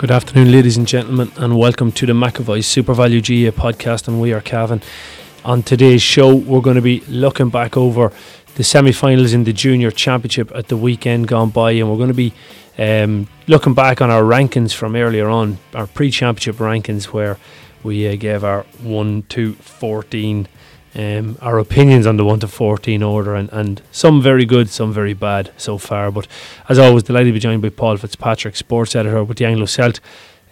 Good afternoon, ladies and gentlemen, and welcome to the McAvoy SuperValu GA podcast. And we are Cavan. On today's show, we're going to be looking back over the semi finals in the Junior Championship at the weekend gone by, and we're going to be um, looking back on our rankings from earlier on, our pre championship rankings, where we uh, gave our 1 to 14 um, our opinions on the 1 to 14 order, and, and some very good, some very bad so far. But as always, delighted to be joined by Paul Fitzpatrick, sports editor with the Anglo Celt.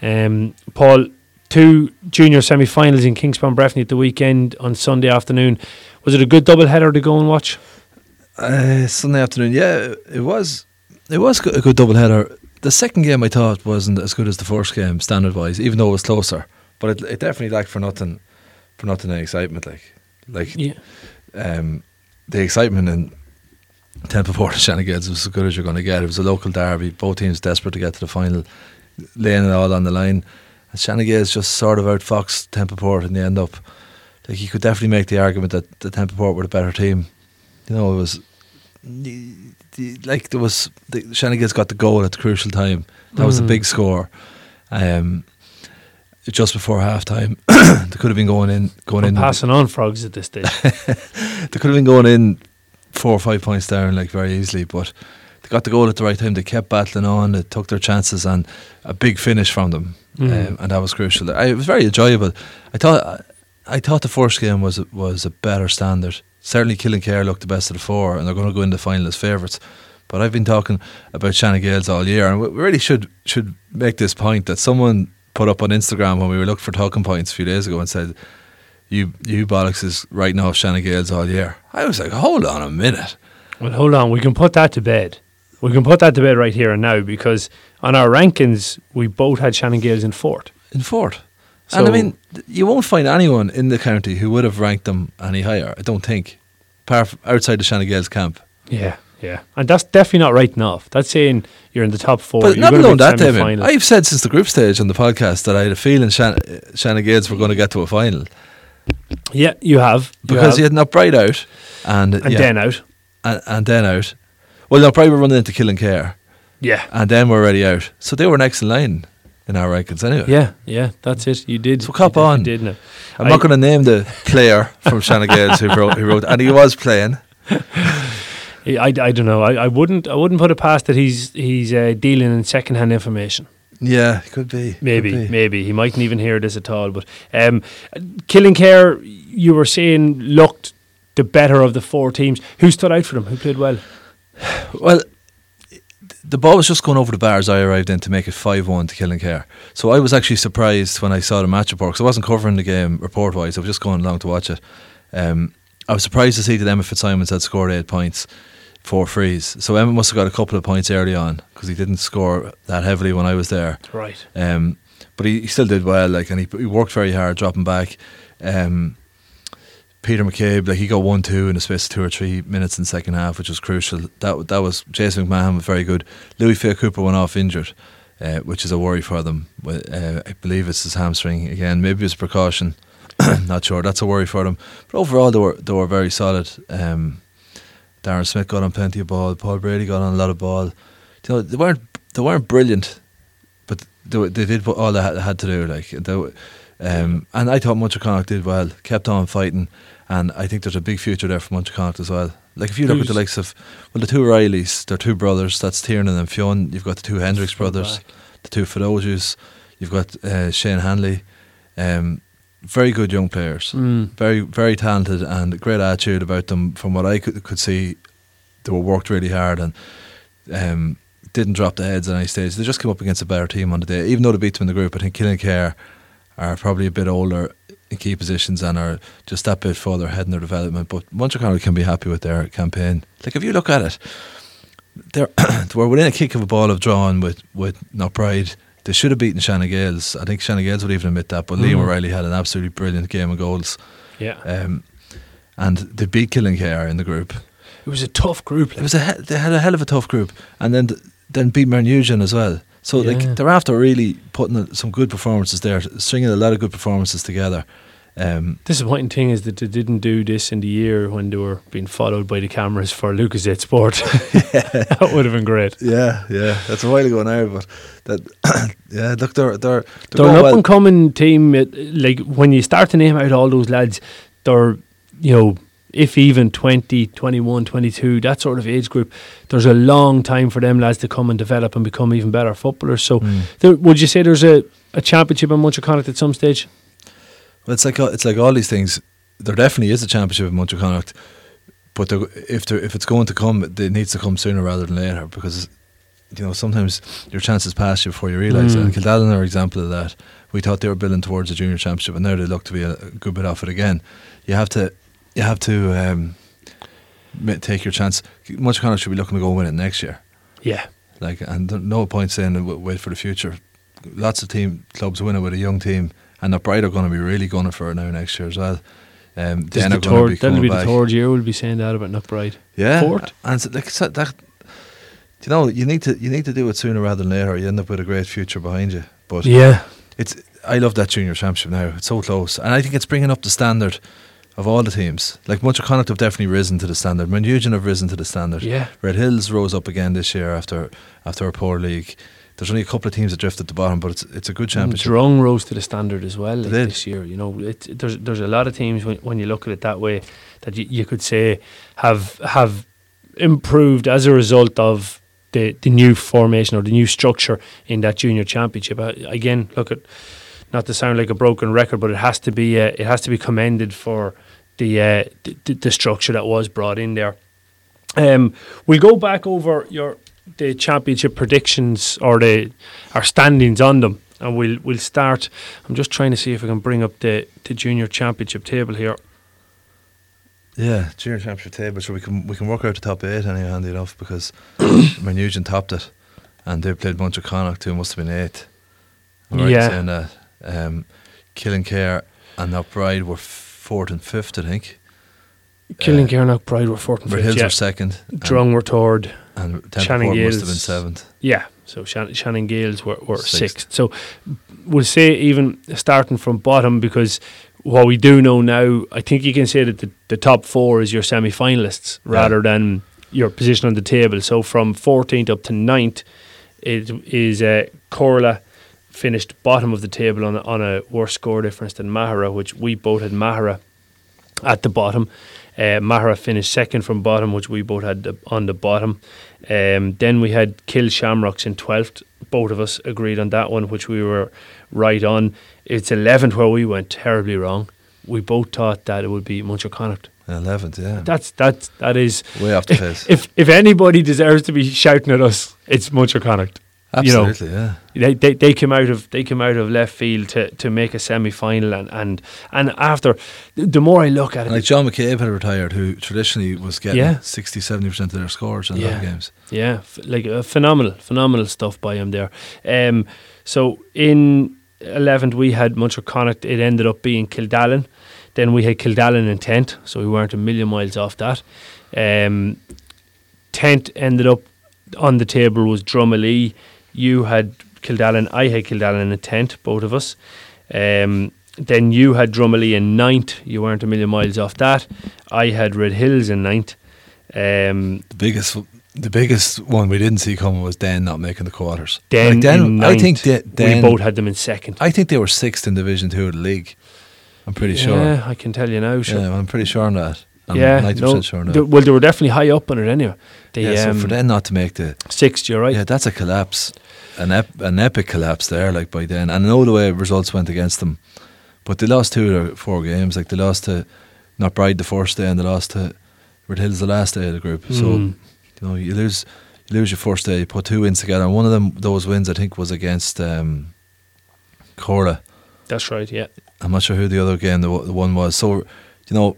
Um, Paul, two junior semi finals in Kingspan Breffni at the weekend on Sunday afternoon. Was it a good double header to go and watch? Uh, Sunday afternoon, yeah, it was. It was a good double header. The second game I thought wasn't as good as the first game standard wise, even though it was closer. But it, it definitely lacked for nothing, for nothing any excitement. Like like Yeah. um, the excitement in Templeport and Shannon Gaels was as good as you're going to get. It was a local derby. Both teams desperate to get to the final, laying it all on the line. And Shannon Gaels just sort of outfoxed Templeport in the end up. Like you could definitely make the argument that the Templeport were the better team. You know, it was like there was the Shannon Gaels got the goal at the crucial time. That was a Mm. big score. Um, just before halftime. they could have been going in, going in. passing on frogs at this stage. They could have been going in four or five points down like very easily, but they got the goal at the right time. They kept battling on. They took their chances and a big finish from them, Mm. um, and that was crucial. I, it was very enjoyable. I thought I thought the first game was was a better standard. Certainly, Killinkere looked the best of the four, and they're going to go in the final as favourites. But I've been talking about Shannon Gaels all year, and we we really should should make this point that someone put up on Instagram when we were looking for talking points a few days ago and said, "You you bollocks is writing off Shannon Gaels all year." I was like, "Hold on a minute." Well, hold on. We can put that to bed. We can put that to bed right here and now because on our rankings, we both had Shannon Gaels in fourth. in fourth. and I mean, you won't find anyone in the county who would have ranked them any higher. I don't think, apart from outside the Shannon Gaels camp. Yeah, yeah. And that's definitely not writing off. That's saying you're in the top four. but you're not alone that, David. I've said since the group stage on the podcast that I had a feeling Shan- Shannon Gaels were going to get to a final Yeah, you have. You because have. you had Knockbride out and and yeah, then out. and, and then out. Well, Knockbride were running into Killinkere. Yeah. and then we're already out. So they were next in line in our rankings anyway. Yeah, yeah, that's it. You did. So cop you on. You did now. I'm I- not going to name the player from Shannon Gaels who wrote, who wrote, and he was playing. I, I don't know. I, I wouldn't. I wouldn't put it past that he's he's uh, dealing in second-hand information. Yeah, it could be. Maybe, could be. maybe he mightn't even hear this at all. But um, Killinkere, you were saying, looked the better of the four teams. Who stood out for them? Who played well? Well, the ball was just going over the bar as I arrived in to make it 5 1 to Killinkere. So I was actually surprised when I saw the match report because I wasn't covering the game report wise, I was just going along to watch it. Um, I was surprised to see that Emma Fitzsimons had scored eight points, four frees. So Emma must have got a couple of points early on because he didn't score that heavily when I was there. Right. Um, but he, he still did well, like, and he, he worked very hard, dropping back. Um, Peter McCabe, like he got one two in the space of two or three minutes in the second half, which was crucial. That that was Jason McMahon was very good. Louis Fair Cooper went off injured, uh, which is a worry for them. Uh, I believe it's his hamstring again. Maybe it's precaution. Not sure. That's a worry for them. But overall, they were they were very solid. Um, Darren Smith got on plenty of ball. Paul Brady got on a lot of ball. You know, they weren't they weren't brilliant, but they, they did what all they had, to do. Like they, um, and I thought Munterconnaught did well, kept on fighting, and I think there's a big future there for Connacht as well. Like if you look at the likes of well, the two Rileys, they're two brothers. That's Tiernan and Fionn. You've got the two Hendricks brothers, back. the two Fidojus. You've got uh, Shane Hanley. Um, very good young players Mm. very very talented and a great attitude about them. From what I could, could see, they were worked really hard and um, didn't drop the heads at any stage. They just came up against a better team on the day, even though they beat them in the group. I think Killinkere are probably a bit older in key positions and are just that bit further ahead in their development. But Montreal can be happy with their campaign. Like if you look at it, they're we're within a kick of a ball of drawing with with Knockbride. They should have beaten Shannon Gaels. I think Shannon Gaels would even admit that. But Liam Mm. O'Reilly had an absolutely brilliant game of goals. Yeah, Um, and they beat Killinkere in the group. it was a tough group. It was a he- they had a hell of a tough group, and then then beat Mountnugent as well. So Yeah. like they're after really putting some good performances there, stringing a lot of good performances together. Um, Disappointing thing is that they didn't do this in the year when they were being followed by the cameras for Lucas Eight Sport. that would have been great. yeah, yeah, that's a while ago now, but that yeah, look, they're they're They're an up well. and coming team. It, like when you start to name out all those lads, they're you know if even 20, 21, 22, that sort of age group. There's a long time for them lads to come and develop and become even better footballers. So, Mm. there, would you say there's a, a championship in Muncher at some stage? Well, it's like it's like all these things. There definitely is a championship in Montreal, but there- if there, if it's going to come, it needs to come sooner rather than later because you know sometimes your chances pass you before you realise it. Mm. And Kildallen are an example of that. We thought they were building towards a junior championship, and now they look to be a, a good bit off it again. You have to you have to um, take your chance. Montreal should be looking to go win it next year. Yeah. Like, and no point saying wait for the future. Lots of team clubs win it with a young team, and the Bright are going to be really gunning for it now next year as well. Um, then the going to third, be that'll be the back. third year we'll be saying that about Knockbride. Yeah, Fourth. and like so that. You know, you need to you need to do it sooner rather than later. You end up with a great future behind you. But Yeah. it's I love that junior championship now. It's so close, and I think it's bringing up the standard of all the teams. Like Munterconnaught have definitely risen to the standard. Mountnugent have risen to the standard. Yeah. Red Hills rose up again this year after after a poor league. There's only a couple of teams that drift at the bottom, but it's it's a good championship. Drung rose to the standard as well like, this year. You know, it, there's there's a lot of teams when, when you look at it that way that you, you could say have have improved as a result of the the new formation or the new structure in that junior championship. Uh, again, look at not to sound like a broken record, but it has to be uh, it has to be commended for the, uh, the the structure that was brought in there. Um, we'll go back over your the championship predictions or the our standings on them, and we'll we'll start. I'm just trying to see if I can bring up the the junior championship table here. Yeah, junior championship table. So we can we can work out the top eight anyway, handy enough because my Nugent topped it, and they played Munterconnaught, who must have been eight. Right Yeah. saying that. Um, Killinkere and Knockbride were fourth and fifth, I think. Killing Uh, Kernock Pride were fourth and fifth. Hills Yeah. were second. and- Drung were third. And Shannon Shannon must have been seventh. Yeah, so Shannon, Shannon Gaels were, were Sixth. sixth. So we'll say even starting from bottom because what we do know now, I think you can say that the, the top four is your semi finalists rather than your position on the table. So from 14th up to 9th, it is uh, Corlough finished bottom of the table on on a worse score difference than Maghera, which we both had Maghera at the bottom. Uh, Maghera finished second from bottom, which we both had the, on the bottom. Um, then we had Kill Shamrocks in 12th. Both of us agreed on that one, which we were right on. It's 11th where we went terribly wrong. We both thought that it would be Munterconnaught. Eleventh, yeah. That's that's that is Way off the pace. if if anybody deserves to be shouting at us, it's Munterconnaught. You know, Absolutely, yeah. They, they they came out of they came out of left field to, to make a semi final and, and and after the more I look at it, like John McCabe had retired, who traditionally was getting Yeah. 60 70% of their scores in Yeah. games. Yeah, f- like uh, phenomenal, phenomenal stuff by him there. Um, so in eleventh we had Munterconnaught. It ended up being Kildallen. Then we had Kildallen in tenth, so we weren't a million miles off that. Um, tenth ended up on the table was Drumalee. You had Kildallen. I had Kildallen in tenth, both of us. Um, then you had Drumalee in ninth. You weren't a million miles off that. I had Red Hills in ninth. Um, The biggest the biggest one we didn't see coming was Denn not making the quarters. Denn, Like I think Denn, we both had them in second. I think they were sixth in Division Two of the league. I'm pretty sure. Yeah, I can tell you now. Sure. Yeah, I'm pretty sure on that. I'm yeah, 90% no, sure they- well, they were definitely high up on it anyway. They, yeah, so um, for them not to make the sixth, you're right. yeah, that's a collapse, an ep- an epic collapse there. Like by then, and I know the way results went against them, but they lost two their four games. Like they lost to Knockbride the first day, and they lost to Red Hills the last day of the group. So Mm. you know you lose you lose your first day. You put two wins together, and one of them those wins I think was against um, Cora. That's right. Yeah. I'm not sure who the other game the, the one was. So, you know,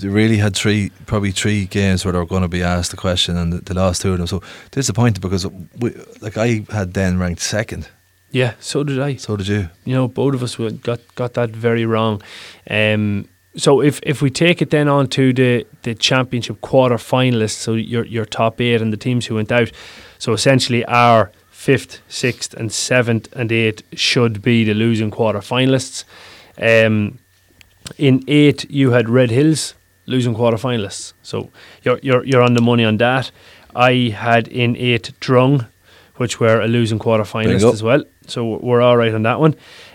they really had three, probably three games where they were going to be asked the question, and the last two of them. So disappointed because, we, like, I had then ranked second. Yeah, so did I. So did you. You know, both of us got got that very wrong. Um, so if if we take it then on to the the championship quarter finalists, so your your top eight and the teams who went out, so essentially our fifth, sixth, and seventh and eighth should be the losing quarter finalists. Um, in eight, you had Red Hills losing quarter finalists, so you're you're you're on the money on that. I had in eight Drung, which were a losing quarter finalist as well, so we're all right on that one.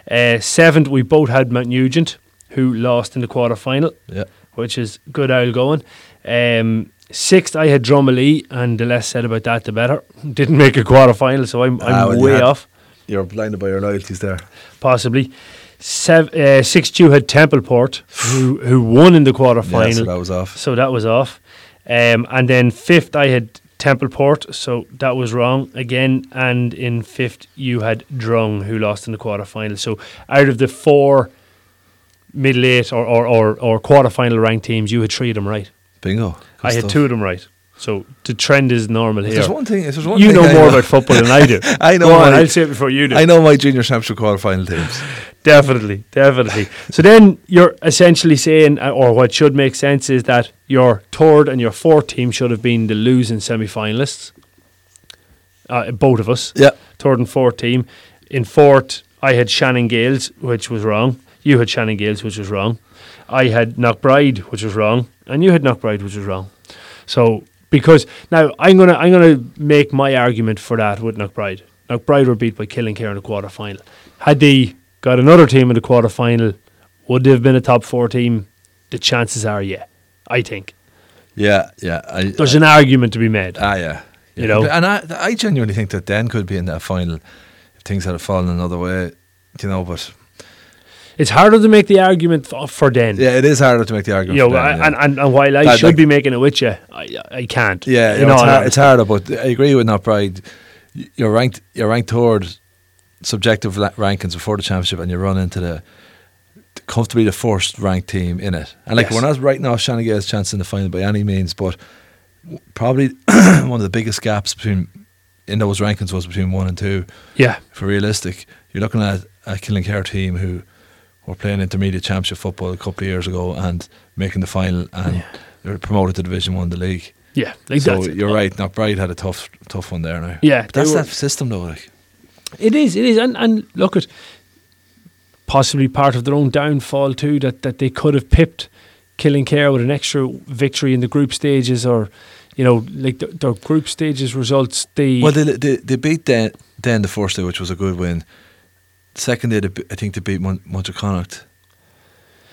Uh, seventh, we both had Mount Nugent, who lost in the quarter final, Yeah. which is good owl going. Um, sixth, I had Drumalee, and the less said about that, the better. Didn't make a quarter final, so I'm, I'm Ah, well, you way off, You're blinded by your loyalties there. possibly. Sev- uh, sixth, you had Templeport, who who won in the quarterfinal. Yeah, so that was off. So that was off. Um, and then fifth, I had Templeport, so that was wrong again. And in fifth, you had Drung, who lost in the quarterfinal. So out of the four middle eight or, or, or, or quarter final ranked teams, you had three of them right. Bingo. Good I had two of them right. So the trend is normal If here. There's one thing. There's one You thing know I more about football than I do. I know Go on, my- I'll say it before you do. I know my junior championship quarter final teams. Definitely, definitely. so then you're essentially saying, uh, or what should make sense is that your third and your fourth team should have been the losing semi-finalists. Uh, both of us, Yeah. third and fourth team. In fourth, I had Shannon Gaels, which was wrong. You had Shannon Gaels, which was wrong. I had Knockbride, which was wrong, and you had Knockbride, which was wrong. So because now I'm gonna I'm gonna make my argument for that with Knockbride. Knockbride were beat by Killinkere in the quarter final. Had they got another team in the quarter final, would they have been a top four team? The chances are, yeah. I think Yeah, yeah. I, there's an argument to be made. Ah, yeah. You know? And I, I genuinely think that Denn could be in that final if things had fallen another way. You know, but It's harder to make the argument f- for Denn. yeah, it is harder to make the argument. You know, for I- yeah. and, and, and while I That, should like- be making it with you, I, I can't. yeah, you know, it's, hard, it's harder. But I agree with Knockbride. You're ranked. You're ranked toward subjective rankings before the championship, and you run into the comfortably the first ranked team in it. And like Yes. we're not writing off Shannon Gael's chance in the final by any means, but probably one of the biggest gaps between in those rankings was between one and two. Yeah, for realistic, you're looking at a Killinkere team who were playing intermediate championship football a couple of years ago and making the final, and they were promoted to Division One, the league. yeah. Like so you're right. Now Bride had a tough, tough one there now. Yeah, but that's were- that system though. Like, It is, it is, and and look at possibly part of their own downfall too that that they could have pipped Killinkere with an extra victory in the group stages or. You know, like the, their group stages results, they well, they, they they beat Denn, Denn the first day, which was a good win. Second day, be- I think they beat Mon- Munterconnaught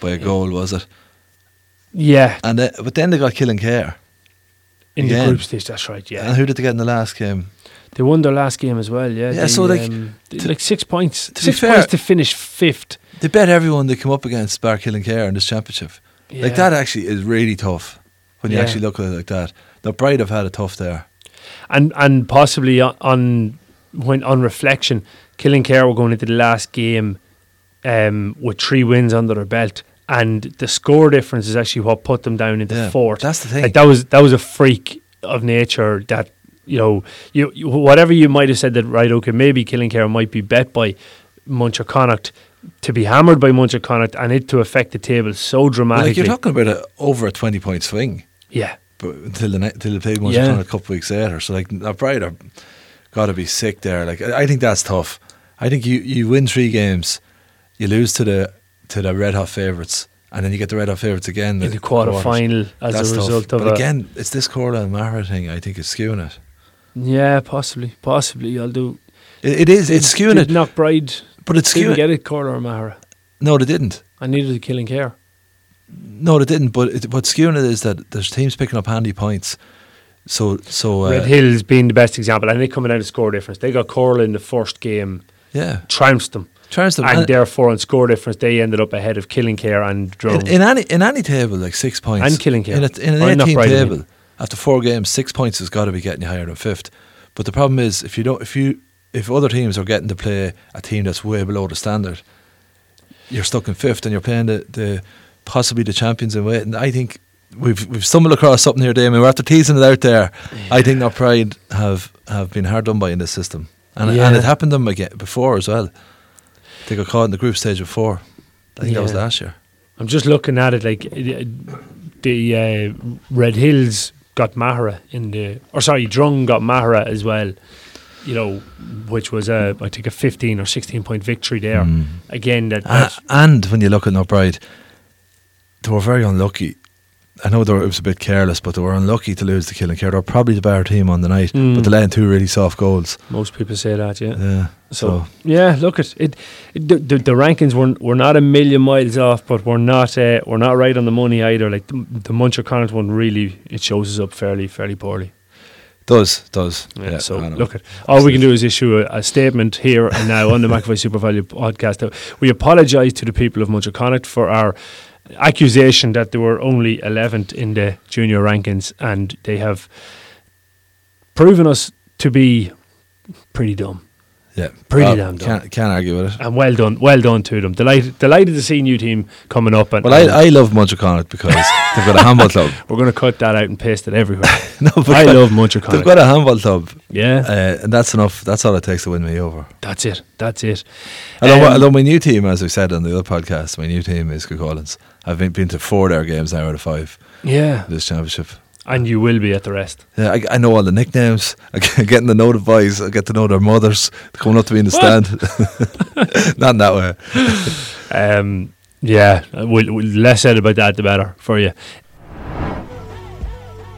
by a goal, was it? yeah And but then they got Killinkere in the group stage. That's right. Yeah, And who did they get in the last game? they won their last game as well. Yeah, Yeah, they, so, like, um, they- to- like six points, to six fair- points to finish fifth. They bet everyone they come up against bar Killinkere in this championship. Yeah. Like that actually is really tough when you Yeah. actually look at it like that. The Bride have had a tough there. and and possibly on, on when on reflection, Killinkere were going into the last game um, with three wins under their belt, and the score difference is actually what put them down into Yeah, fourth. that's the thing. Like that was that was a freak of nature that. You know, you, you whatever you might have said that right, okay, maybe Killinkere might be bet by Munterconnaught to be hammered by Munterconnaught and it to affect the table so dramatically. like you're talking about a, over a twenty point swing, yeah, but until the until played once Yeah. a couple of weeks later. So like the Bride have got to be sick there. Like I I think that's tough. I think you, you win three games, you lose to the to the red hot favourites, and then you get the red hot favourites again in the quarter quarters. final as That's a tough. result of But again, it's this Corlough and Mara thing. I think is skewing it. Yeah, possibly, possibly. I'll do. It, it is. It's skewing Did it, Knockbride but it's skewing. get it, Corder or Maghera. No, they didn't. I needed the Killinkere. No, they didn't. But it, what's skewing it is that there's teams picking up handy points. So, so uh, Red Hills being the best example, and they coming out of score difference. They got Corla in the first game, yeah, trounced them, Charleston. and and therefore on score difference they ended up ahead of Killinkere and Drone. in, in any in any table, like six points And Killinkere. in, a, in an Or eighteen Brighton, I table after four games, six points has got to be getting you higher than fifth. But the problem is if you don't, if you if other teams are getting to play a team that's way below the standard, you're stuck in fifth and you're playing the, the possibly the champions in. And I think we've we've stumbled across something here, Damien. We're after teasing it out there. I think our pride have have been hard done by in this system, and Yeah. and it happened to them again before as well. They got caught in the group stage before. I think that was last year. I'm just looking at it like the uh, Red Hills got Maghera in the, or sorry, Drung got Maghera as well. You know, which was a I think a 15 or 16 point victory there. Mm. Again, that, that and when you look at Knockbride, they were very unlucky. I know were, it was a bit careless, but they were unlucky to lose to Killinkere. They were probably the better team on the night, Mm. but they let in two really soft goals. most people say that, yeah. Yeah. So, So, yeah, look at it. it the, the, the rankings were were not a million miles off, but we're not uh, we're not right on the money either. Like the, the Munterconnaught one, really, it shows us up fairly fairly poorly. does does. Yeah, so look at all we can do is issue a, a statement here and now on the McAvoy SuperValu podcast. We apologise to the people of Munterconnaught for our accusation that they were only 11th in the junior rankings, and they have proven us to be pretty dumb. Yeah, Pretty Well, damn dumb. Can't, can't argue with it. And well done, well done to them. Delighted, delighted to see new team coming up. And, Well, and I, I love Munterconnaught because they've got a handball club. we're going to cut that out and paste it everywhere. no, but I love Muncher They've got a handball club, Yeah, uh, and that's enough. That's all it takes to win me over. that's it. That's it. Although, Um, although my new team, as I said on the other podcast, my new team is Collins. I've been, been to four of their games now out of five yeah, this championship. and you will be at the rest. Yeah, I, I know all the nicknames. I get getting to know the boys. I get to know their mothers. They're coming up to me in the stand. Not in that way. Um, yeah, we'll, we'll, less said about that, the better for you.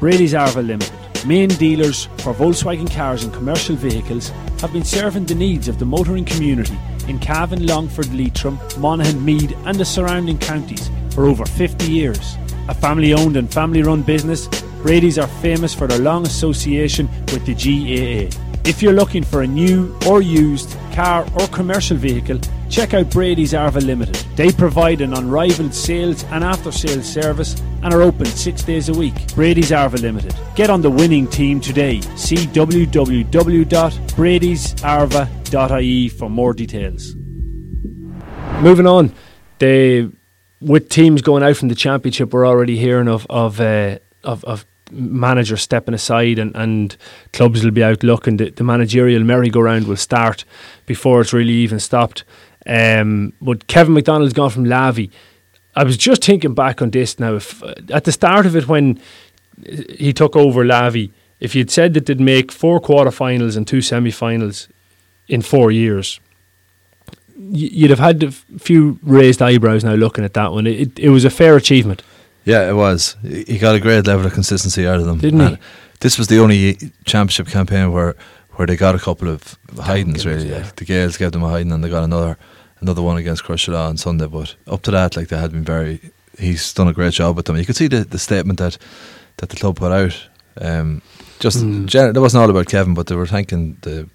Brady's Arva Limited, main dealers for Volkswagen cars and commercial vehicles, have been serving the needs of the motoring community in Cavan, Longford, Leitrim, Monaghan, Meath, and the surrounding counties for over 50 years. A family owned and family run business, Brady's are famous for their long association with the GAA. If you're looking for a new or used car or commercial vehicle, check out Brady's Arva Limited. They provide an unrivaled sales and after sales service and are open six days a week. Brady's Arva Limited. Get on the winning team today. See www.bradysarva.ie for more details. Moving on, they with teams going out from the championship, we're already hearing of of uh, of, of managers stepping aside and, and clubs will be out looking. The, the managerial merry-go-round will start before it's really even stopped. Um, but Kevin McDonald's gone from Lavey. I was just thinking back on this now. If at the start of it, when he took over Lavey, if you'd said that they'd make four quarterfinals and two semi-finals in four years, you'd have had a few raised eyebrows now looking at that one. It, it, it was a fair achievement. Yeah, it was. He got a great level of consistency out of them, Didn't he? This was the only championship campaign where, where they got a couple of hidings. Really, yeah. like the Gales gave them a hiding, and they got another another one against Crosserlough on Sunday. But up to that, like they had been very. He's done a great job with them. You could see the, the statement that that the club put out. Um, just Mm. gen- that wasn't all about Kevin, but they were thanking the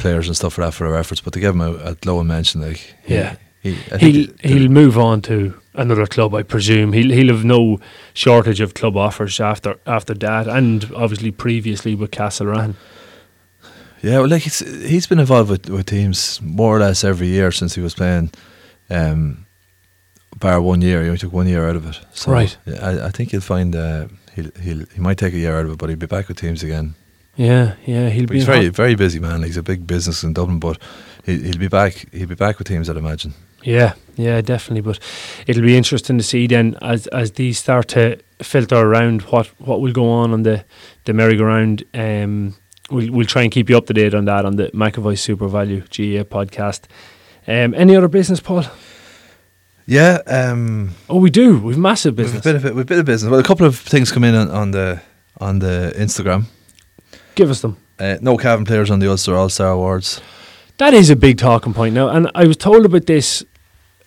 players and stuff for that for their efforts. But to gave him a, a glowing mention. Like he, yeah, he, he'll the- he'll move on to another club, I presume. He'll he'll have no shortage of club offers after after that, and obviously previously with Castlerahan. Yeah, well, like he's he's been involved with, with teams more or less every year since he was playing. Um, bar one year, he only took one year out of it. So Right. I, I think he'll find uh, he'll he'll he might take a year out of it, but he'll be back with teams again. Yeah, yeah, he'll But be he's very hot- very busy man. He's a big business in Dublin, but he, he'll be back. He'll be back with teams, I'd imagine. Yeah, yeah, definitely. But it'll be interesting to see then as as these start to filter around what what will go on on the the merry-go-round. Um, we'll we'll try and keep you up to date on that on the McAvoy SuperValu GA podcast. Um, any other business, Paul? Yeah, um, Oh, we do. We've massive we've a business. bit of we've a bit of business. Well, a couple of things come in on, on the on the Instagram. Give us them. Uh, no Cavan players on the Ulster All Star Awards. That is a big talking point now, and I was told about this.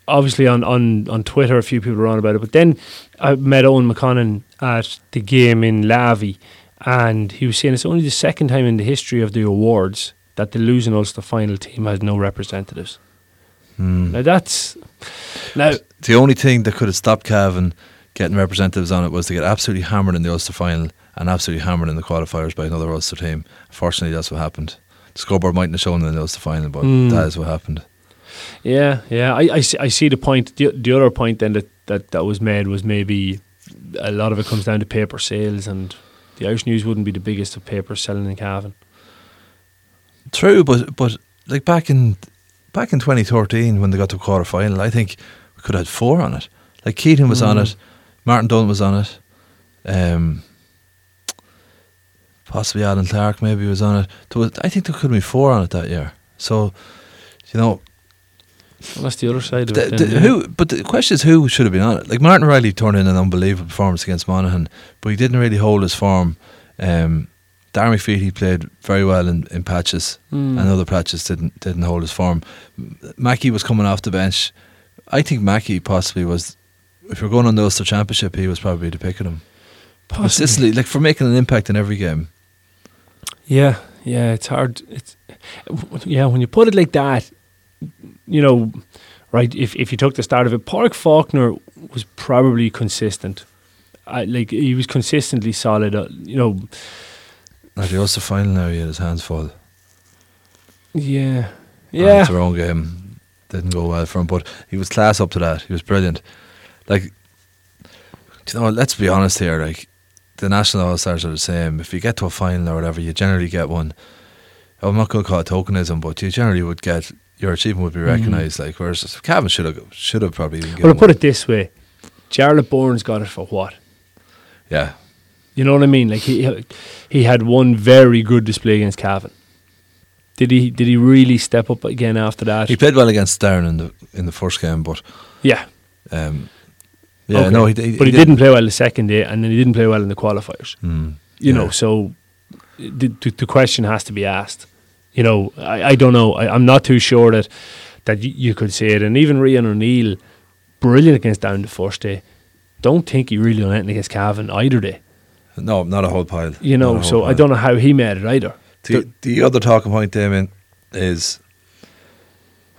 Obviously, on, on, on Twitter, a few people were on about it. But then I met Owen McConnon at the game in Lavey, and he was saying it's only the second time in the history of the awards that the losing Ulster final team has no representatives. Hmm. Now that's now the only thing that could have stopped Cavan getting representatives on it was to get absolutely hammered in the Ulster final and absolutely hammered in the qualifiers by another Ulster team. Fortunately, that's what happened. The scoreboard mightn't have shown them in the Ulster final, but Mm. that is what happened. Yeah, yeah. I, I, see, I see the point. The, the other point then that, that, that was made was maybe a lot of it comes down to paper sales, and the Irish News wouldn't be the biggest of papers selling in Cavan. True, but but like back in back in 2013 when they got to quarter final, I think we could have had four on it. Like Keaton was on Mm. it, Martin Dunn was on it, um, possibly Alan Clark maybe was on it. There was, I think there could be four on it that year. So, you know, Well, that's the other side of the, it. the, then, yeah. who? But the question is, who should have been on it? Like Martin Riley turned in an unbelievable performance against Monaghan, but he didn't really hold his form. Um, Dara McVeety played very well in, in patches, Mm. and other patches didn't didn't hold his form. Mackey was coming off the bench. I think Mackey possibly was. If you're going on the Ulster Championship, he was probably the pick of them. Possibly. Consistently, like for making an impact in every game. Yeah, yeah, it's hard. It's yeah, when you put it like that, you know, right? If if you took the start of it, Park Faulkner was probably consistent. I, like he was consistently solid. Uh, you know, At the Ulster final now, he had his hands full. yeah, yeah. it's their own game. Didn't go well for him, but he was class up to that. He was brilliant. Like, you know, let's be honest here. Like, the national all stars are the same. If you get to a final or whatever, you generally get one. I'm not going to call it tokenism, but you generally would get your achievement would be Mhm. recognised. Like, whereas Cavan should have should have probably been Well, to put one. it this way, Jarlath Burns got it for what? Yeah, You know what I mean? Like he he had one very good display against Cavan. Did he did he really step up again after that? he played well against Darren in the in the first game, but yeah, um, yeah, okay. no, he, he, but he, didn't play well the second day, and then he didn't play well in the qualifiers. Mm, You yeah. know, so the, the, the question has to be asked. You know, I, I don't know. I, I'm not too sure that that y- you could say it. And even Ryan O'Neill, brilliant against down the first day. Don't think he really anything against Cavan either day. no, not a whole pile. You know, so I don't know how he made it either. The, the other talking point, Damien, is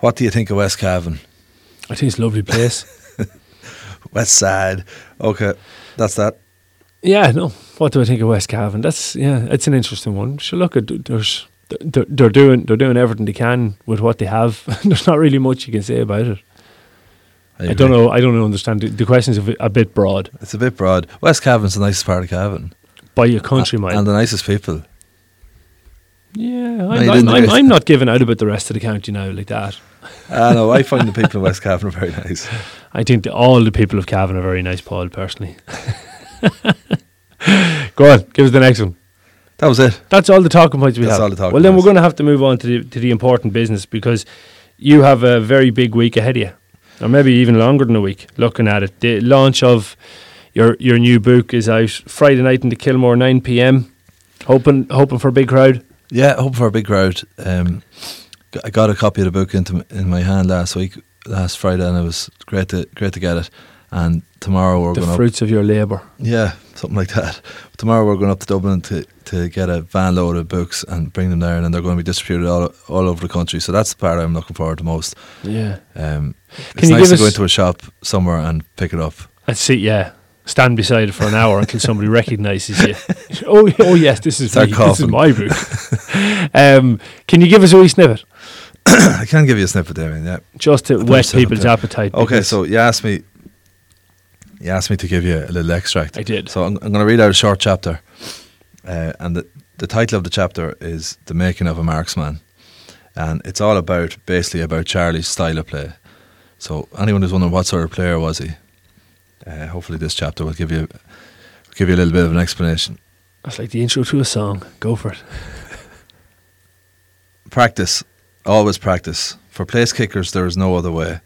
what do you think of West Cavan? I think it's a lovely place. West Side. Okay, that's that. Yeah, no. What do I think of West Cavan? That's yeah, it's an interesting one. So look, at there's they're, they're doing they're doing everything they can with what they have. there's not really much you can say about it. I, don't know. I don't understand. The, the question's a bit, a bit broad. It's a bit broad. West Cavan's the nicest part of Cavan. By your country, mile. And the nicest people. yeah, I'm, didn't I'm, I'm. I'm not giving out about the rest of the county now like that. I know, I find the people in West Cavan are very nice. I think that all the people of Cavan are very nice, Paul. Personally. Go on, give us the next one. That was it. That's all the talking points we That's have. all the talking well, then we're going to have to move on to the to the important business because you have a very big week ahead of you, or maybe even longer than a week. Looking at it, the launch of your your new book is out Friday night in the Kilmore, nine p.m. Hoping hoping for a big crowd. Yeah, hoping for a big crowd. Um, g- I got a copy of the book into in my hand last week, last Friday, and it was great to great to get it. And tomorrow we're The going up. fruits of your labour. Yeah, something like that. Tomorrow we're going up to Dublin to, to get a van load of books and bring them there, and then they're going to be distributed all all over the country. So that's the part I'm looking forward to most. Yeah, Um, Can it's you nice to go into a shop somewhere and pick it up. and see. Yeah, stand beside it for an hour until somebody recognises you. oh, oh yes, this is me. This is my book. um, can you give us a wee snippet I can give you a snippet, Damien. Yeah. just to whet people's appetite? Okay, so you asked me. You asked me to give you a little extract. I did. So I'm, I'm going to read out a short chapter, uh, and the the title of the chapter is "The Making of a Marksman," and it's all about basically about Charlie's style of play. So anyone who's wondering what sort of player was he, uh, hopefully this chapter will give you give you a little bit of an explanation. That's like the intro to a song. Go for it. Practice, always practice. For place kickers, there is no other way.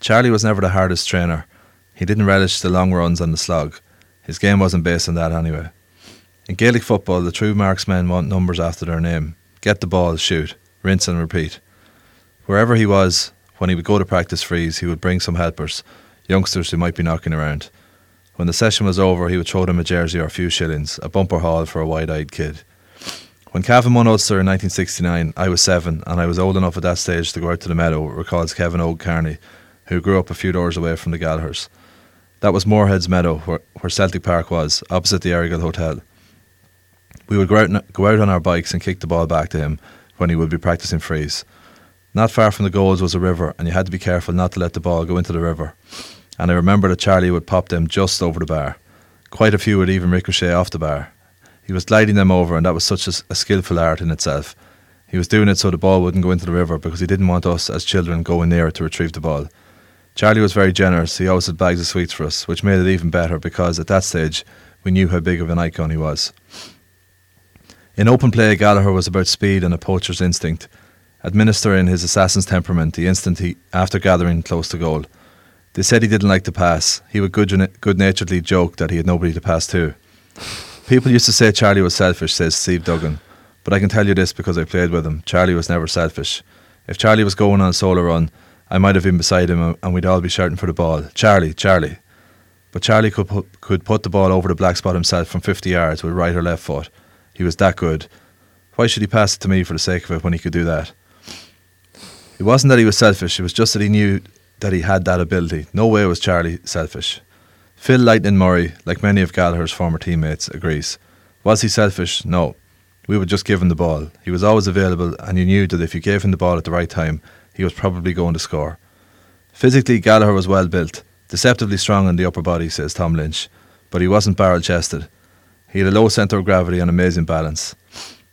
Charlie was never the hardest trainer. He didn't relish the long runs and the slog. His game wasn't based on that anyway. In Gaelic football, the true marksmen want numbers after their name. Get the ball, shoot, rinse and repeat. Wherever he was, when he would go to practice frees, he would bring some helpers, youngsters who might be knocking around. When the session was over, he would throw them a jersey or a few shillings, a bumper haul for a wide-eyed kid. When Cavan won Ulster in 1969, I was seven, and I was old enough at that stage to go out to the meadow, recalls Kevin Old who grew up a few doors away from the Gallagher's. That was Moorhead's Meadow, where, where Celtic Park was, opposite the Errigal Hotel. We would go out, go out on our bikes and kick the ball back to him when he would be practicing frees. Not far from the goals was a river, and you had to be careful not to let the ball go into the river. And I remember that Charlie would pop them just over the bar. Quite a few would even ricochet off the bar. He was gliding them over, and that was such a, a skillful art in itself. He was doing it so the ball wouldn't go into the river because he didn't want us as children going near it to retrieve the ball. Charlie was very generous. He always had bags of sweets for us, which made it even better because at that stage we knew how big of an icon he was. In open play, Gallagher was about speed and a poacher's instinct, administering his assassin's temperament the instant he, after gathering close to goal. They said he didn't like to pass. He would good naturedly joke that he had nobody to pass to. People used to say Charlie was selfish, says Steve Duggan. But I can tell you this because I played with him. Charlie was never selfish. If Charlie was going on a solo run, I might have been beside him uh, and we'd all be shouting for the ball. Charlie, Charlie. But Charlie could put, could put the ball over the black spot himself from 50 yards with right or left foot. He was that good. Why should he pass it to me for the sake of it when he could do that? It wasn't that he was selfish, it was just that he knew that he had that ability. No way was Charlie selfish. Phil Lightning Murray, like many of Gallagher's former teammates, agrees. Was he selfish? No. We would just give him the ball. He was always available, and you knew that if you gave him the ball at the right time, he was probably going to score. Physically, Gallagher was well built, deceptively strong in the upper body, says Tom Lynch, but he wasn't barrel chested. He had a low centre of gravity and amazing balance.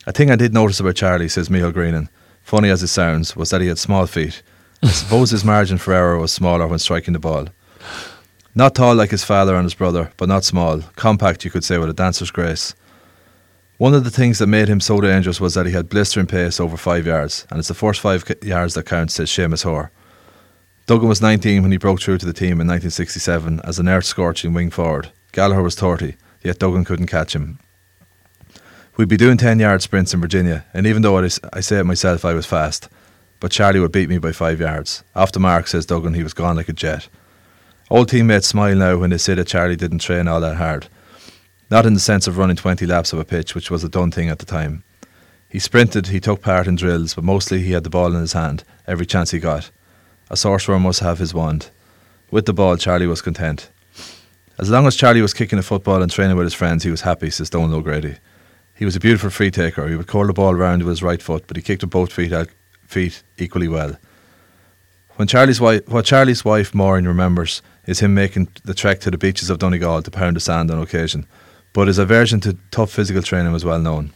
A thing I did notice about Charlie, says Michael Greenan, funny as it sounds, was that he had small feet. I suppose his margin for error was smaller when striking the ball. Not tall like his father and his brother, but not small. Compact, you could say, with a dancer's grace. One of the things that made him so dangerous was that he had blistering pace over five yards, and it's the first five yards that count, says Seamus Hoare. Duggan was 19 when he broke through to the team in 1967 as an earth scorching wing forward. Gallagher was 30, yet Duggan couldn't catch him. We'd be doing 10 yard sprints in Virginia, and even though I say it myself, I was fast, but Charlie would beat me by five yards. Off the mark, says Duggan, he was gone like a jet. Old teammates smile now when they say that Charlie didn't train all that hard. Not in the sense of running 20 laps of a pitch, which was a done thing at the time. He sprinted, he took part in drills, but mostly he had the ball in his hand every chance he got. A sorcerer must have his wand. With the ball, Charlie was content. As long as Charlie was kicking a football and training with his friends, he was happy, says Donal O'Grady. He was a beautiful free taker. He would curl the ball around with his right foot, but he kicked with both feet, feet equally well. When Charlie's wife, what Charlie's wife Maureen remembers is him making the trek to the beaches of Donegal to pound the sand on occasion, but his aversion to tough physical training was well known.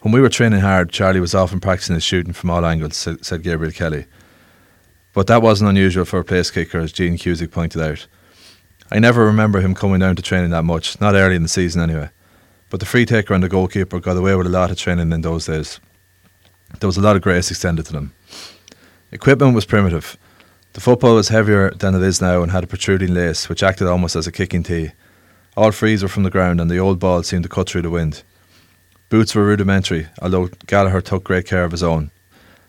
When we were training hard, Charlie was often practicing his shooting from all angles, said Gabriel Kelly. But that wasn't unusual for a place kicker, as Gene Cusick pointed out. I never remember him coming down to training that much, not early in the season anyway. But the free taker and the goalkeeper got away with a lot of training in those days. There was a lot of grace extended to them. Equipment was primitive. The football was heavier than it is now and had a protruding lace, which acted almost as a kicking tee. All frees were from the ground, and the old ball seemed to cut through the wind. Boots were rudimentary, although Gallagher took great care of his own,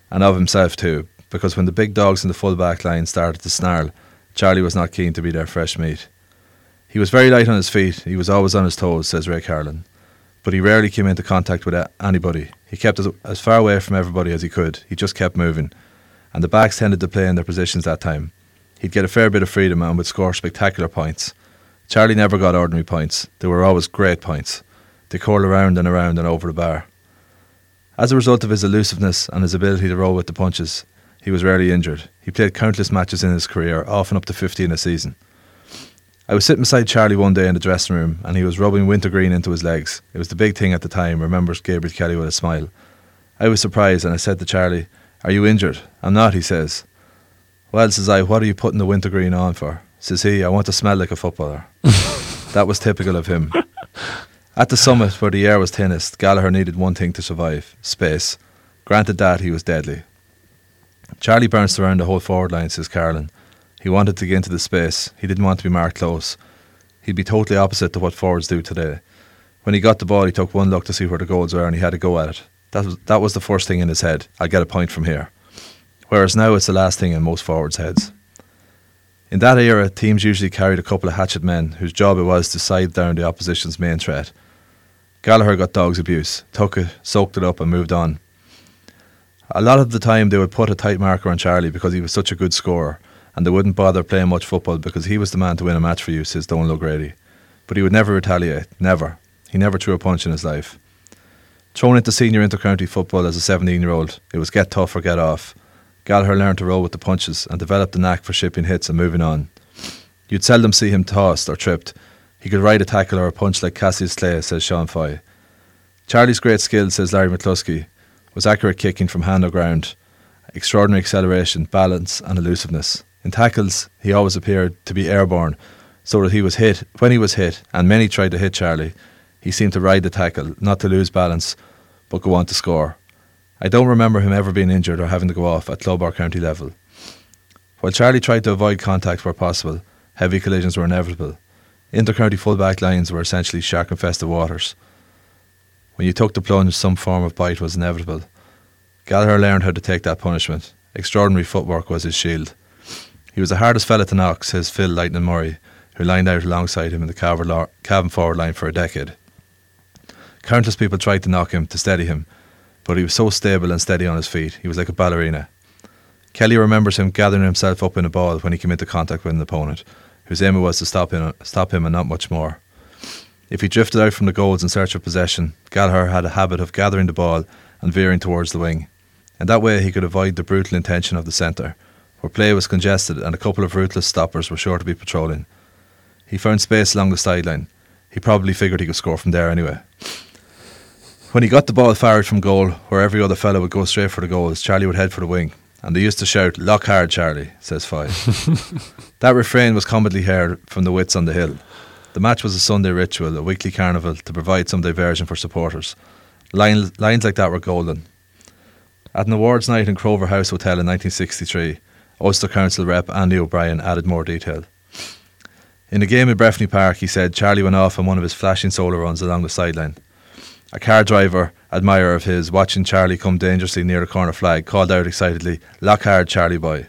and of himself too, because when the big dogs in the full back line started to snarl, Charlie was not keen to be their fresh meat. He was very light on his feet, he was always on his toes, says Ray Carlin. But he rarely came into contact with anybody. He kept as, as far away from everybody as he could. He just kept moving and the backs tended to play in their positions that time. He'd get a fair bit of freedom and would score spectacular points. Charlie never got ordinary points, they were always great points. They curled around and around and over the bar. As a result of his elusiveness and his ability to roll with the punches, he was rarely injured. He played countless matches in his career, often up to 50 in a season. I was sitting beside Charlie one day in the dressing room and he was rubbing wintergreen into his legs. It was the big thing at the time, remembers Gabriel Kelly with a smile. I was surprised and I said to Charlie, are you injured? I'm not, he says. Well, says I, what are you putting the wintergreen on for? Says he, I want to smell like a footballer. that was typical of him. At the summit, where the air was thinnest, Gallagher needed one thing to survive space. Granted that, he was deadly. Charlie bounced around the whole forward line, says Carlin. He wanted to get into the space. He didn't want to be marked close. He'd be totally opposite to what forwards do today. When he got the ball, he took one look to see where the goals were and he had to go at it. That was that was the first thing in his head. I'll get a point from here. Whereas now it's the last thing in most forwards' heads. In that era, teams usually carried a couple of hatchet men whose job it was to side down the opposition's main threat. Gallagher got dog's abuse, took it, soaked it up, and moved on. A lot of the time, they would put a tight marker on Charlie because he was such a good scorer, and they wouldn't bother playing much football because he was the man to win a match for you, says Donal O'Grady. But he would never retaliate, never. He never threw a punch in his life. Thrown into senior intercounty football as a 17 year old, it was get tough or get off. Gallagher learned to roll with the punches and developed the knack for shipping hits and moving on. You'd seldom see him tossed or tripped. He could ride a tackle or a punch like Cassius Clay, says Sean Foy. Charlie's great skill, says Larry McCluskey, was accurate kicking from hand or ground, extraordinary acceleration, balance, and elusiveness. In tackles, he always appeared to be airborne, so that he was hit when he was hit, and many tried to hit Charlie. He seemed to ride the tackle, not to lose balance, but go on to score. I don't remember him ever being injured or having to go off at club or county level. While Charlie tried to avoid contact where possible, heavy collisions were inevitable. Intercounty fullback lines were essentially shark infested waters. When you took the plunge, some form of bite was inevitable. Gallagher learned how to take that punishment. Extraordinary footwork was his shield. He was the hardest fella to knock, says Phil Lightning Murray, who lined out alongside him in the Cavan forward line for a decade. Countless people tried to knock him to steady him, but he was so stable and steady on his feet, he was like a ballerina. Kelly remembers him gathering himself up in a ball when he came into contact with an opponent, whose aim was to stop him, stop him and not much more. If he drifted out from the goals in search of possession, Gallagher had a habit of gathering the ball and veering towards the wing. In that way, he could avoid the brutal intention of the centre, where play was congested and a couple of ruthless stoppers were sure to be patrolling. He found space along the sideline. He probably figured he could score from there anyway. When he got the ball fired from goal, where every other fellow would go straight for the goals, Charlie would head for the wing. And they used to shout, Lock hard, Charlie, says Foy. that refrain was commonly heard from the wits on the hill. The match was a Sunday ritual, a weekly carnival to provide some diversion for supporters. Lines, lines like that were golden. At an awards night in Crover House Hotel in 1963, Ulster Council rep Andy O'Brien added more detail. In a game at Breffni Park, he said Charlie went off on one of his flashing solo runs along the sideline. A car driver, admirer of his, watching Charlie come dangerously near the corner flag, called out excitedly, Lock hard, Charlie boy.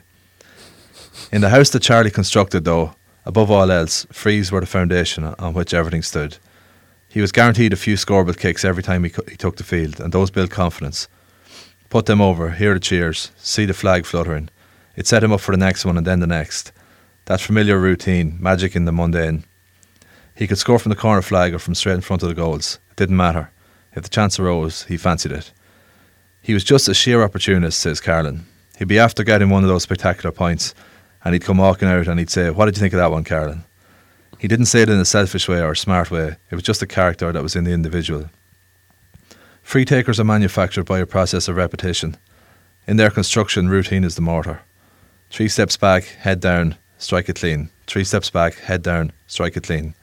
In the house that Charlie constructed, though, above all else, frees were the foundation on which everything stood. He was guaranteed a few scorable kicks every time he, he took the field, and those built confidence. Put them over, hear the cheers, see the flag fluttering. It set him up for the next one and then the next. That familiar routine, magic in the mundane. He could score from the corner flag or from straight in front of the goals. It didn't matter. If the chance arose, he fancied it. He was just a sheer opportunist, says Carlin. He'd be after getting one of those spectacular points, and he'd come walking out and he'd say, What did you think of that one, Carlin? He didn't say it in a selfish way or a smart way, it was just the character that was in the individual. Free takers are manufactured by a process of repetition. In their construction, routine is the mortar. Three steps back, head down, strike it clean. Three steps back, head down, strike it clean.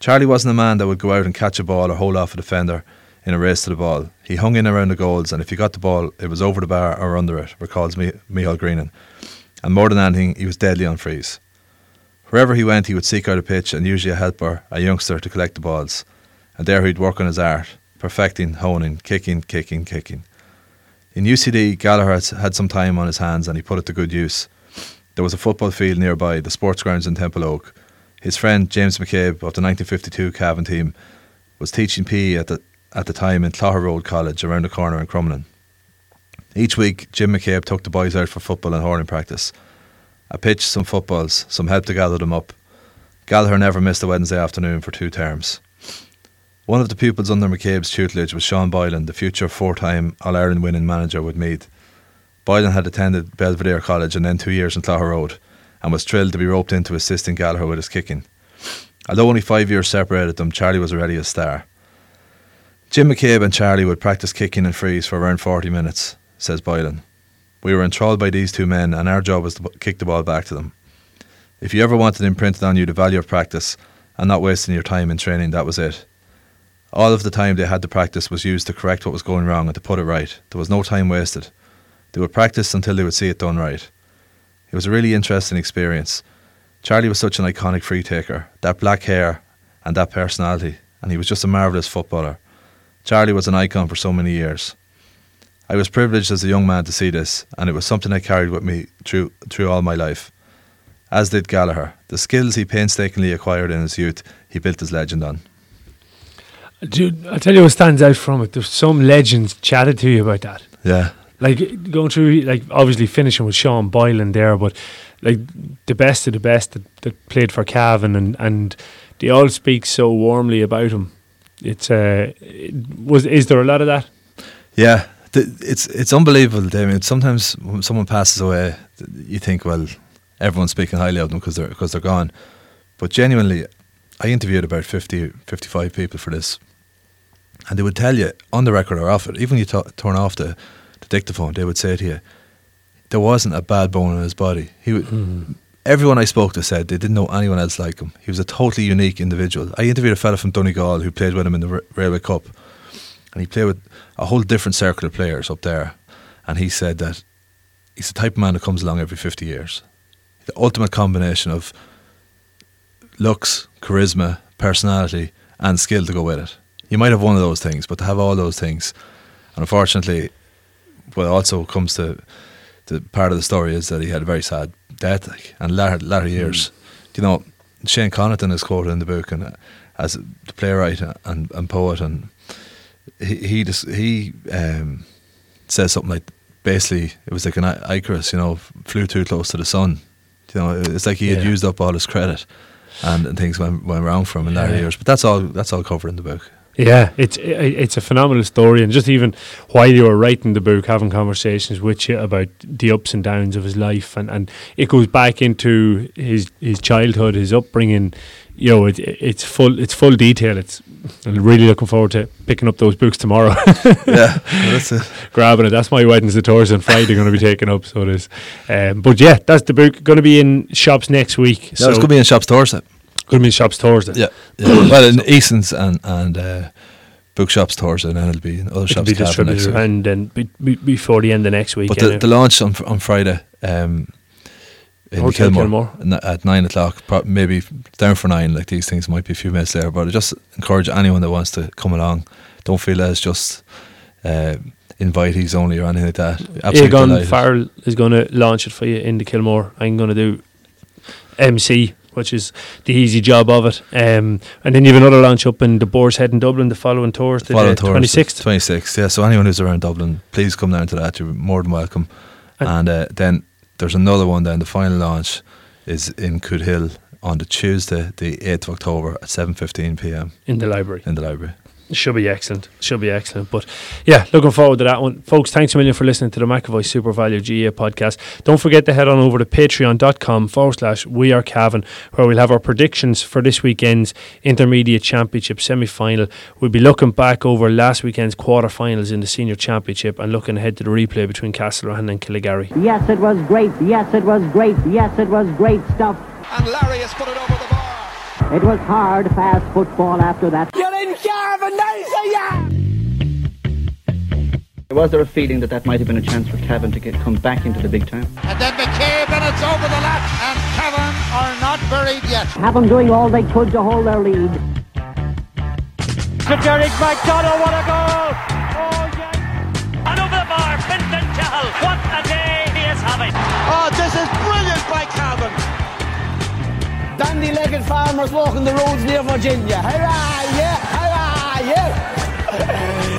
Charlie wasn't a man that would go out and catch a ball or hold off a defender in a race to the ball. He hung in around the goals, and if he got the ball, it was over the bar or under it, recalls Michael Greenan. And more than anything, he was deadly on frees. Wherever he went, he would seek out a pitch and usually a helper, a youngster, to collect the balls. And there he'd work on his art, perfecting, honing, kicking, kicking, kicking. In UCD, Gallagher had some time on his hands and he put it to good use. There was a football field nearby, the sports grounds in Templeogue. His friend James McCabe of the 1952 Cavan team was teaching PE at the at the time in Clogher Road College around the corner in Crumlin. Each week, Jim McCabe took the boys out for football and hurling practice. A pitch, some footballs, some help to gather them up. Gallagher never missed a Wednesday afternoon for two terms. One of the pupils under McCabe's tutelage was Sean Boylan, the future four time All Ireland winning manager with Meath. Boylan had attended Belvedere College and then two years in Clogher Road and was thrilled to be roped into assisting Gallagher with his kicking. Although only five years separated them, Charlie was already a star. Jim McCabe and Charlie would practice kicking and frees for around 40 minutes, says Boylan. We were enthralled by these two men, and our job was to kick the ball back to them. If you ever wanted imprinted on you the value of practice and not wasting your time in training, that was it. All of the time they had to practice was used to correct what was going wrong and to put it right. There was no time wasted. They would practice until they would see it done right. It was a really interesting experience. Charlie was such an iconic free taker, that black hair and that personality, and he was just a marvellous footballer. Charlie was an icon for so many years. I was privileged as a young man to see this, and it was something I carried with me through through all my life. As did Gallagher. The skills he painstakingly acquired in his youth, he built his legend on. Dude, I'll tell you what stands out from it. There's some legends chatted to you about that. Yeah. Like going through, like obviously finishing with Sean Boylan there, but like the best of the best that, that played for Cavan, and, and they all speak so warmly about him it's uh, it was is there a lot of that? Yeah, it's it's unbelievable, Damien. Sometimes when someone passes away, you think, well, everyone's speaking highly of them because they're because they're gone. But genuinely, I interviewed about 50, 55 people for this, and they would tell you on the record or off it, even when you t- turn off the, the dictaphone, they would say to you, there wasn't a bad bone in his body. He would, Mm. Everyone I spoke to said they didn't know anyone else like him. He was a totally unique individual. I interviewed a fella from Donegal who played with him in the Railway Cup, and he played with a whole different circle of players up there. And he said that he's the type of man that comes along every 50 years. The ultimate combination of looks, charisma, personality, and skill to go with it. You might have one of those things, but to have all those things, and unfortunately, what also comes to the part of the story is that he had a very sad death, like, and latter, latter years. You know, Shane Connaughton is quoted in the book, and uh, as the playwright and, and poet, and he he just, he um, says something like basically it was like an Icarus, you know, flew too close to the sun. You know, it's like he had Yeah. used up all his credit, and, and things went went wrong for him in latter Yeah. years. But that's all that's all covered in the book. Yeah, it's it's a phenomenal story, and just even while you were writing the book, having conversations with you about the ups and downs of his life, and, and it goes back into his his childhood, his upbringing. You know, it, it's full it's full detail. It's I'm really looking forward to picking up those books tomorrow, yeah, that's it. grabbing it. That's my wedding's the Thursday on Friday going to be taken up, so it is. Um, but yeah, that's the book going to be in shops next week. No, so it's going to be in shops Thursday. Be in shops Thursday. Yeah, yeah. well, in Eason's and and uh, bookshops Thursday, and then it'll be in other It'll shops be distributed and then be, be, before the end of next week. But the, the launch on on Friday um, in Hotel Kilmore, Kilmore. at nine o'clock, pro- maybe down for nine. Like these things might be a few minutes later, but I just encourage anyone that wants to come along. Don't feel as just uh, invitees only or anything like that. Absolutely Aogán. Farrell is going to launch it for you in the Kilmore. I'm going to do MC, which is the easy job of it. Um, and then you have another launch up in the Boar's Head in Dublin the following Thursday, Following the tour 26th. 26th, yeah. So anyone who's around Dublin, please come down to that. You're more than welcome. And- And uh, then there's another one. Then the final launch is in Cootehill on the Tuesday, the 8th of October at 7:15 p.m. in the library. in the library. Should be excellent. Should be excellent. But yeah, looking forward to that one. Folks, thanks a million for listening to the McAvoy SuperValu GA podcast. Don't forget to head on over to patreon.com forward slash we are Cavan, where we'll have our predictions for this weekend's Intermediate Championship semi final. We'll be looking back over last weekend's quarter finals in the Senior Championship and looking ahead to the replay between Castlerahan and Killygarry. Yes, it was great. Yes, it was great. Yes, it was great stuff. and Larry has put it over the bar. It was hard, fast football after that. you didn't care for Naser yet. Was there a feeling that that might have been a chance for Cavan to get come back into the big time? And then McCabe and it's over the lap and Cavan are not buried yet. Have them doing all they could to hold their lead. to Derek McDonald. What a goal! Dandy-legged farmers walking the roads near Virginia. Hurrah, yeah, hurrah, yeah.